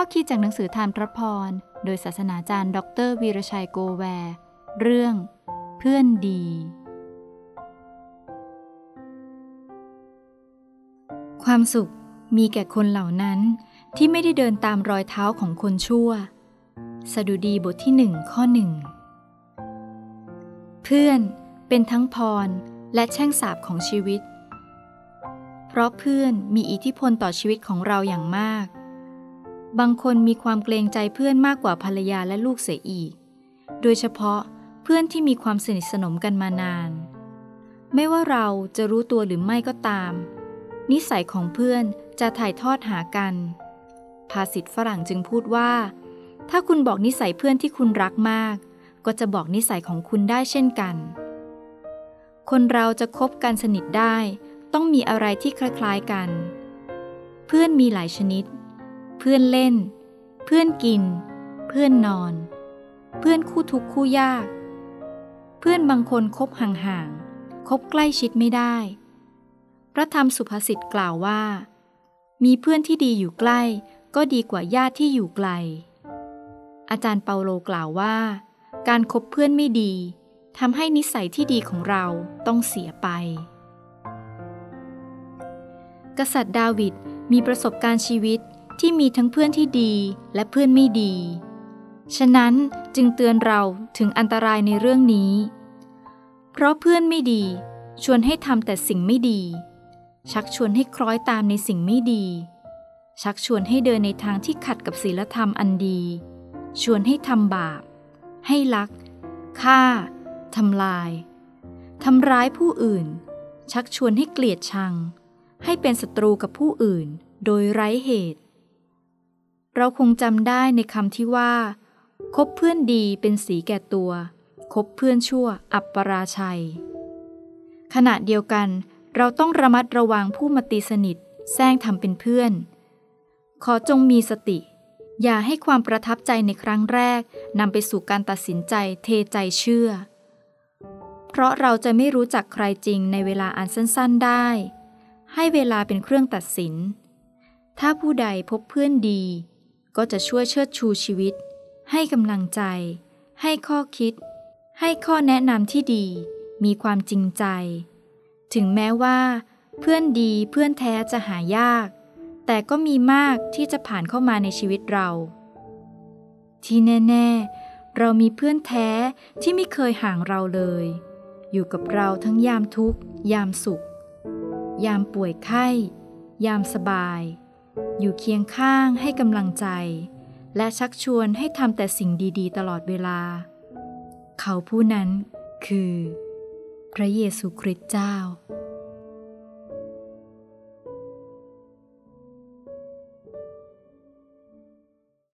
อคิดจากหนังสือทานพระพร โดยศาสนาจารย์ดรวีรชัยโกแวร์เรื่อง เพื่อนดี ความสุขมีแก่คนเหล่านั้นที่ไม่ได้เดินตามรอยเท้าของคนชั่ว สดุดีบทที่หนึ่งข้อหนึ่ง เพื่อนเป็นทั้งพรและแช่งสาบของชีวิต เพราะเพื่อนมีอิทธิพลต่อชีวิตของเราอย่างมาก บางคนมีความเกรงใจเพื่อนมากกว่าภรรยาและลูกเสียอีก โดยเฉพาะเพื่อนที่มีความสนิทสนมกันมานาน ไม่ว่าเราจะรู้ตัวหรือไม่ก็ตาม นิสัยของเพื่อนจะถ่ายทอดหากัน ภาษิตฝรั่งจึงพูดว่า ถ้าคุณบอกนิสัยเพื่อนที่คุณรักมาก ก็จะบอกนิสัยของคุณได้เช่นกัน คนเราจะคบกันสนิทได้ ต้องมีอะไรที่คล้ายๆกัน เพื่อนมีหลายชนิด เพื่อนเล่น เพื่อนกิน เพื่อนนอน เพื่อนคู่ทุกข์คู่ยาก เพื่อนบางคนคบห่างๆคบใกล้ชิดไม่ได้ พระธรรมสุภาษิตกล่าวว่า มีเพื่อนที่ดีอยู่ใกล้ก็ดีกว่าญาติที่อยู่ไกล อาจารย์เปาโลกล่าวว่า การคบเพื่อนไม่ดีทำให้นิสัยที่ดีของเราต้องเสียไป กษัตริย์ดาวิดมีประสบการณ์ชีวิต ที่มีทั้งเพื่อนที่ดีและเพื่อนไม่ดี ฉะนั้นจึงเตือนเราถึงอันตรายในเรื่องนี้ เพราะเพื่อนไม่ดีชวนให้ทำแต่สิ่งไม่ดี ชักชวนให้คล้อยตามในสิ่งไม่ดี ชักชวนให้เดินในทางที่ขัดกับศีลธรรมอันดี ชวนให้ทำบาป ให้ลัก ฆ่าทำลายทำร้ายผู้อื่น ชักชวนให้เกลียดชัง ให้เป็นศัตรูกับผู้อื่น โดยไร้เหตุ เราคงจำได้ในคำที่ว่า คบเพื่อนดีเป็นสีแก่ตัว คบเพื่อนชั่วอับปราชัย ขณะเดียวกัน เราต้องระมัดระวังผู้มาตีสนิทแซงทำเป็นเพื่อน ขอจงมีสติ อย่าให้ความประทับใจในครั้งแรกนำไปสู่การตัดสินใจเทใจเชื่อ เพราะเราจะไม่รู้จักใครจริงในเวลาอันสั้นๆได้ ให้เวลาเป็นเครื่องตัดสิน ถ้าผู้ใดพบเพื่อนดี ก็จะช่วยเชิดชูชีวิต ให้กำลังใจ ให้ข้อคิด ให้ข้อแนะนำที่ดี มีความจริงใจ ถึงแม้ว่า เพื่อนดีเพื่อนแท้จะหายาก แต่ก็มีมากที่จะผ่านเข้ามาในชีวิตเรา ที่แน่ ๆ เรามีเพื่อนแท้ที่ไม่เคยห่างเราเลย อยู่กับเราทั้งยามทุกข์ ยามสุข ยามป่วยไข้ ยามสบาย อยู่เคียงข้างให้กำลังใจ และชักชวนให้ทำแต่สิ่งดีๆ ตลอดเวลา เขาผู้นั้นคือ พระเยซูคริสต์เจ้า